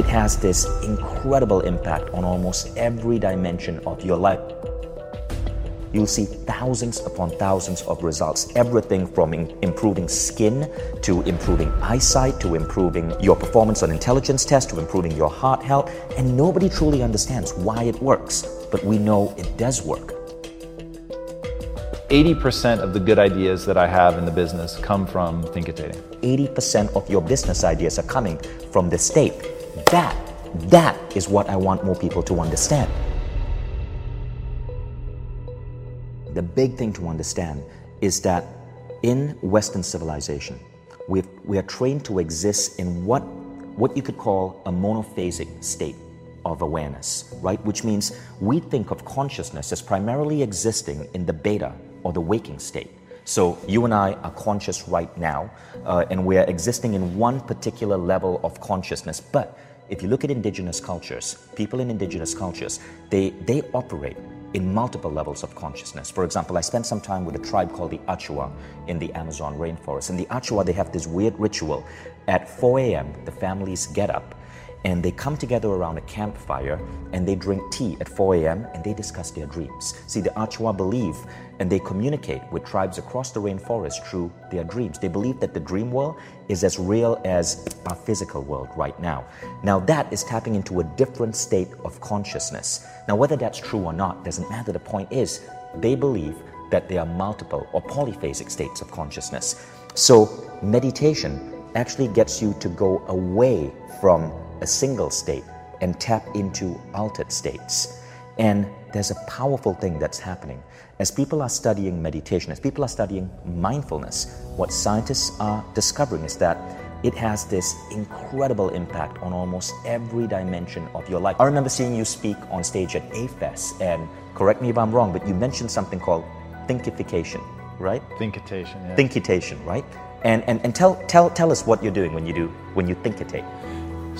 It has this incredible impact on almost every dimension of your life. You'll see thousands upon thousands of results, everything from in- improving skin to improving eyesight to improving your performance on intelligence tests to improving your heart health. And nobody truly understands why it works, but we know it does work. 80% of the good ideas that I have in the business come from Thinkitate. 80% of your business ideas are coming from the state. That, that is what I want more people to understand. The big thing to understand is that in Western civilization, we we are trained to exist in what, what you could call a monophasic state of awareness, right? Which means we think of consciousness as primarily existing in the beta or the waking state. So you and I are conscious right now, uh, and we are existing in one particular level of consciousness. But if you look at indigenous cultures, people in indigenous cultures, they, they operate in multiple levels of consciousness. For example, I spent some time with a tribe called the Achua in the Amazon rainforest. And the Achua, they have this weird ritual. At 4 a.m., the families get up and they come together around a campfire and they drink tea at 4 a.m. and they discuss their dreams. See, the Achua believe and they communicate with tribes across the rainforest through their dreams. They believe that the dream world is as real as our physical world right now. Now, that is tapping into a different state of consciousness. Now, whether that's true or not doesn't matter. The point is, they believe that there are multiple or polyphasic states of consciousness. So, meditation actually gets you to go away from a single state and tap into altered states. And there's a powerful thing that's happening. As people are studying meditation, as people are studying mindfulness, what scientists are discovering is that it has this incredible impact on almost every dimension of your life. I remember seeing you speak on stage at A-Fest, and correct me if I'm wrong, but you mentioned something called thinkification, right? Thinkitation, yeah. Thinkitation, right? And, and, and tell, tell, tell us what you're doing when you do when you thinkitate.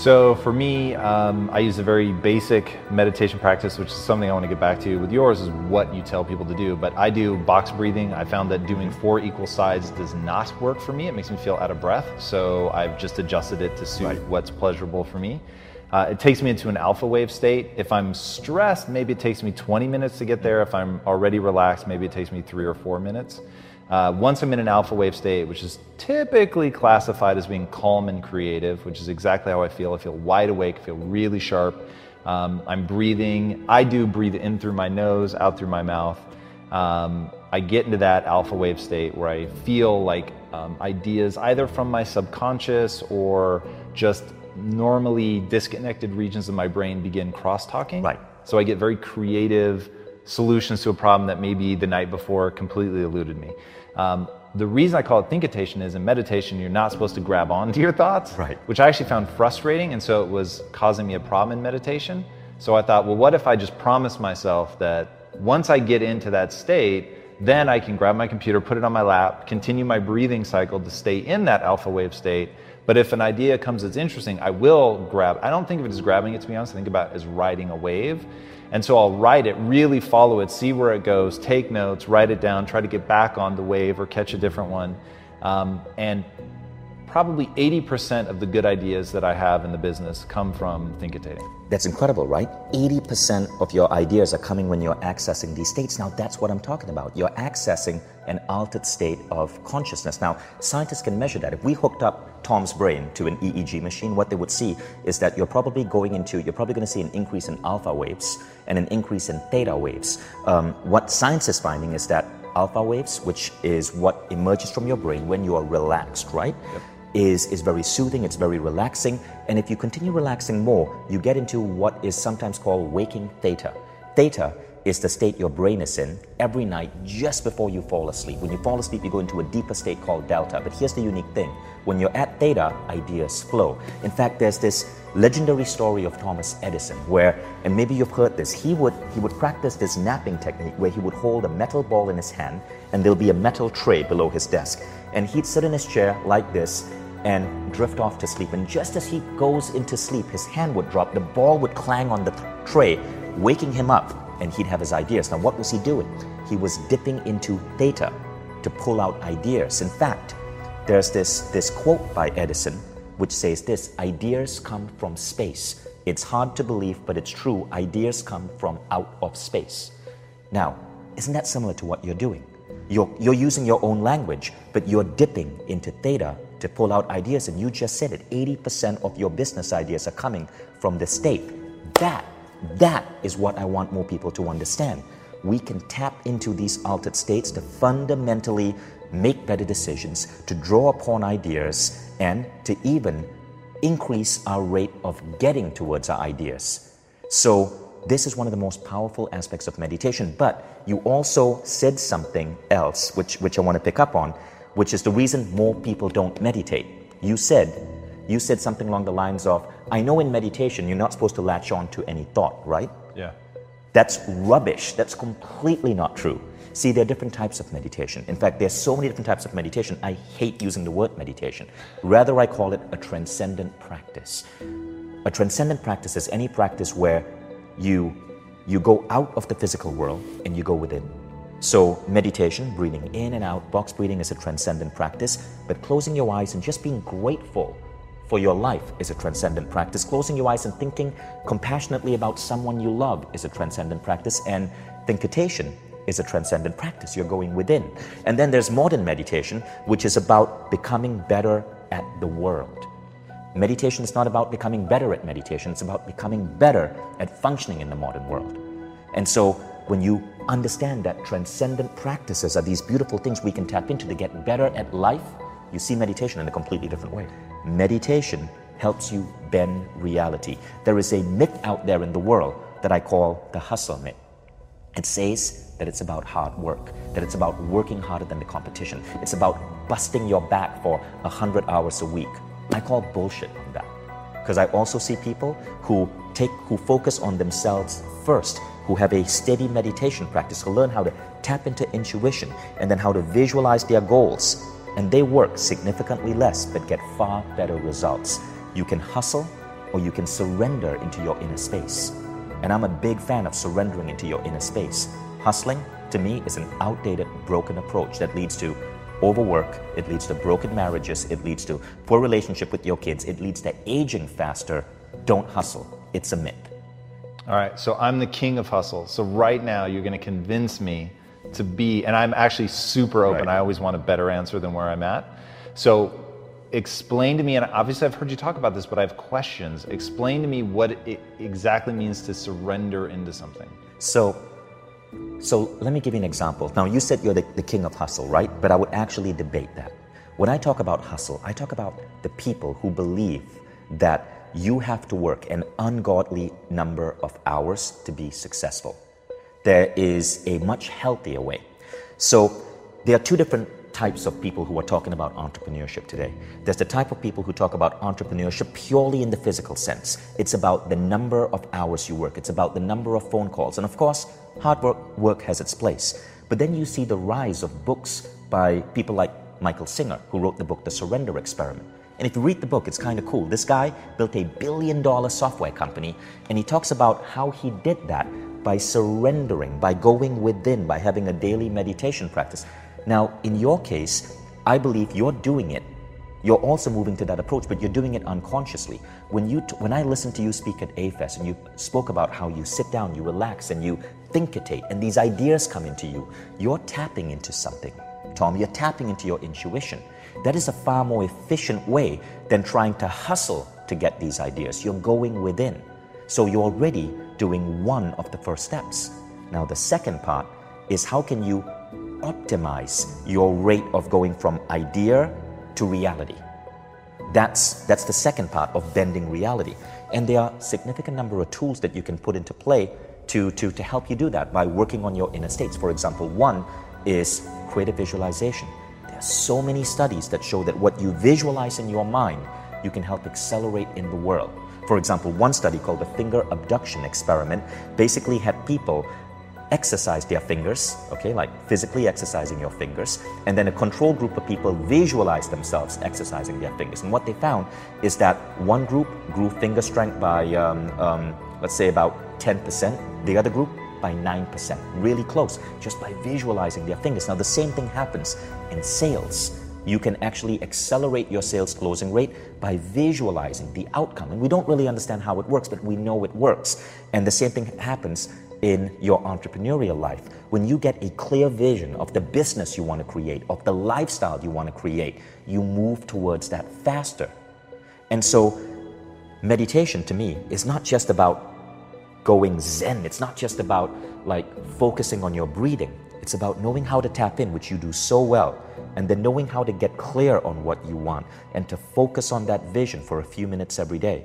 So for me, um, I use a very basic meditation practice, which is something I want to get back to. With yours is what you tell people to do, but I do box breathing. I found that doing four equal sides does not work for me. It makes me feel out of breath, so I've just adjusted it to suit Right. what's pleasurable for me. Uh, it takes me into an alpha wave state. If I'm stressed, maybe it takes me 20 minutes to get there. If I'm already relaxed, maybe it takes me three or four minutes. Uh, once I'm in an alpha wave state, which is typically classified as being calm and creative, which is exactly how I feel. I feel wide awake, I feel really sharp. Um, I'm breathing. I do breathe in through my nose, out through my mouth. Um, I get into that alpha wave state where I feel like um, ideas, either from my subconscious or just normally disconnected regions of my brain, begin cross talking. Right. So I get very creative solutions to a problem that maybe the night before completely eluded me. Um, the reason I call it thinkitation is in meditation, you're not supposed to grab onto your thoughts, Right. which I actually found frustrating, and so it was causing me a problem in meditation. So I thought, well, what if I just promise myself that once I get into that state, then I can grab my computer, put it on my lap, continue my breathing cycle to stay in that alpha wave state. But if an idea comes that's interesting, I will grab. I don't think of it as grabbing it, to be honest. I think about it as riding a wave. And so I'll write it, really follow it, see where it goes, take notes, write it down, try to get back on the wave or catch a different one. Um, and probably 80% of the good ideas that I have in the business come from thinkitating. That's incredible, right? 80% of your ideas are coming when you're accessing these states. Now, that's what I'm talking about. You're accessing an altered state of consciousness. Now, scientists can measure that. If we hooked up Tom's brain to an EEG machine, what they would see is that you're probably going into, you're probably going to see an increase in alpha waves and an increase in theta waves. Um, what science is finding is that alpha waves, which is what emerges from your brain when you are relaxed, right? Is, is very soothing, it's very relaxing. And if you continue relaxing more, you get into what is sometimes called waking theta. Theta is the state your brain is in every night just before you fall asleep. When you fall asleep, you go into a deeper state called delta. But here's the unique thing when you're at theta, ideas flow. In fact, there's this legendary story of Thomas Edison where, and maybe you've heard this, he would, he would practice this napping technique where he would hold a metal ball in his hand and there'll be a metal tray below his desk. And he'd sit in his chair like this and drift off to sleep. And just as he goes into sleep, his hand would drop, the ball would clang on the tray, waking him up, and he'd have his ideas. Now, what was he doing? He was dipping into theta to pull out ideas. In fact, there's this, this quote by Edison which says this ideas come from space. It's hard to believe, but it's true. Ideas come from out of space. Now, isn't that similar to what you're doing? You're, you're using your own language, but you're dipping into theta to pull out ideas. And you just said it 80% of your business ideas are coming from the state. That, that is what I want more people to understand. We can tap into these altered states to fundamentally make better decisions, to draw upon ideas, and to even increase our rate of getting towards our ideas. So, this is one of the most powerful aspects of meditation. But you also said something else, which, which I want to pick up on, which is the reason more people don't meditate. You said, you said something along the lines of, I know in meditation you're not supposed to latch on to any thought, right? Yeah. That's rubbish. That's completely not true. See, there are different types of meditation. In fact, there are so many different types of meditation. I hate using the word meditation. Rather, I call it a transcendent practice. A transcendent practice is any practice where you you go out of the physical world and you go within. So, meditation, breathing in and out, box breathing is a transcendent practice, but closing your eyes and just being grateful for your life is a transcendent practice. Closing your eyes and thinking compassionately about someone you love is a transcendent practice, and thinkitation is a transcendent practice. You're going within. And then there's modern meditation, which is about becoming better at the world. Meditation is not about becoming better at meditation, it's about becoming better at functioning in the modern world. And so when you understand that transcendent practices are these beautiful things we can tap into to get better at life, you see meditation in a completely different way. Meditation helps you bend reality. There is a myth out there in the world that I call the hustle myth. It says that it's about hard work, that it's about working harder than the competition. It's about busting your back for 100 hours a week. I call bullshit on that. Because I also see people who take who focus on themselves first, who have a steady meditation practice, who learn how to tap into intuition and then how to visualize their goals. And they work significantly less but get far better results. You can hustle or you can surrender into your inner space. And I'm a big fan of surrendering into your inner space. Hustling, to me, is an outdated, broken approach that leads to overwork, it leads to broken marriages, it leads to poor relationship with your kids, it leads to aging faster. Don't hustle. It's a myth. All right, so I'm the king of hustle. So right now, you're going to convince me to be, and I'm actually super open. Right. I always want a better answer than where I'm at. So explain to me, and obviously I've heard you talk about this, but I have questions. Explain to me what it exactly means to surrender into something. So, so let me give you an example. Now, you said you're the, the king of hustle, right? But I would actually debate that. When I talk about hustle, I talk about the people who believe that you have to work an ungodly number of hours to be successful. There is a much healthier way. So, there are two different types of people who are talking about entrepreneurship today. There's the type of people who talk about entrepreneurship purely in the physical sense. It's about the number of hours you work, it's about the number of phone calls. And of course, hard work, work has its place. But then you see the rise of books by people like Michael Singer, who wrote the book The Surrender Experiment. And if you read the book, it's kind of cool. This guy built a billion dollar software company, and he talks about how he did that by surrendering, by going within, by having a daily meditation practice. Now, in your case, I believe you're doing it. You're also moving to that approach, but you're doing it unconsciously. When you, t- when I listened to you speak at A-Fest and you spoke about how you sit down, you relax, and you thinkitate, and these ideas come into you, you're tapping into something. Tom, you're tapping into your intuition. That is a far more efficient way than trying to hustle to get these ideas. You're going within. So you're already doing one of the first steps. Now, the second part is how can you optimize your rate of going from idea to reality? That's, that's the second part of bending reality. And there are significant number of tools that you can put into play to, to, to help you do that by working on your inner states. For example, one is creative visualization. So many studies that show that what you visualize in your mind, you can help accelerate in the world. For example, one study called the finger abduction experiment basically had people exercise their fingers, okay, like physically exercising your fingers, and then a control group of people visualize themselves exercising their fingers. And what they found is that one group grew finger strength by, um, um, let's say, about 10%, the other group by 9%, really close, just by visualizing their fingers. Now, the same thing happens in sales you can actually accelerate your sales closing rate by visualizing the outcome. And we don't really understand how it works, but we know it works. And the same thing happens in your entrepreneurial life. When you get a clear vision of the business you want to create, of the lifestyle you want to create, you move towards that faster. And so, meditation to me is not just about going zen, it's not just about like focusing on your breathing, it's about knowing how to tap in, which you do so well and then knowing how to get clear on what you want and to focus on that vision for a few minutes every day.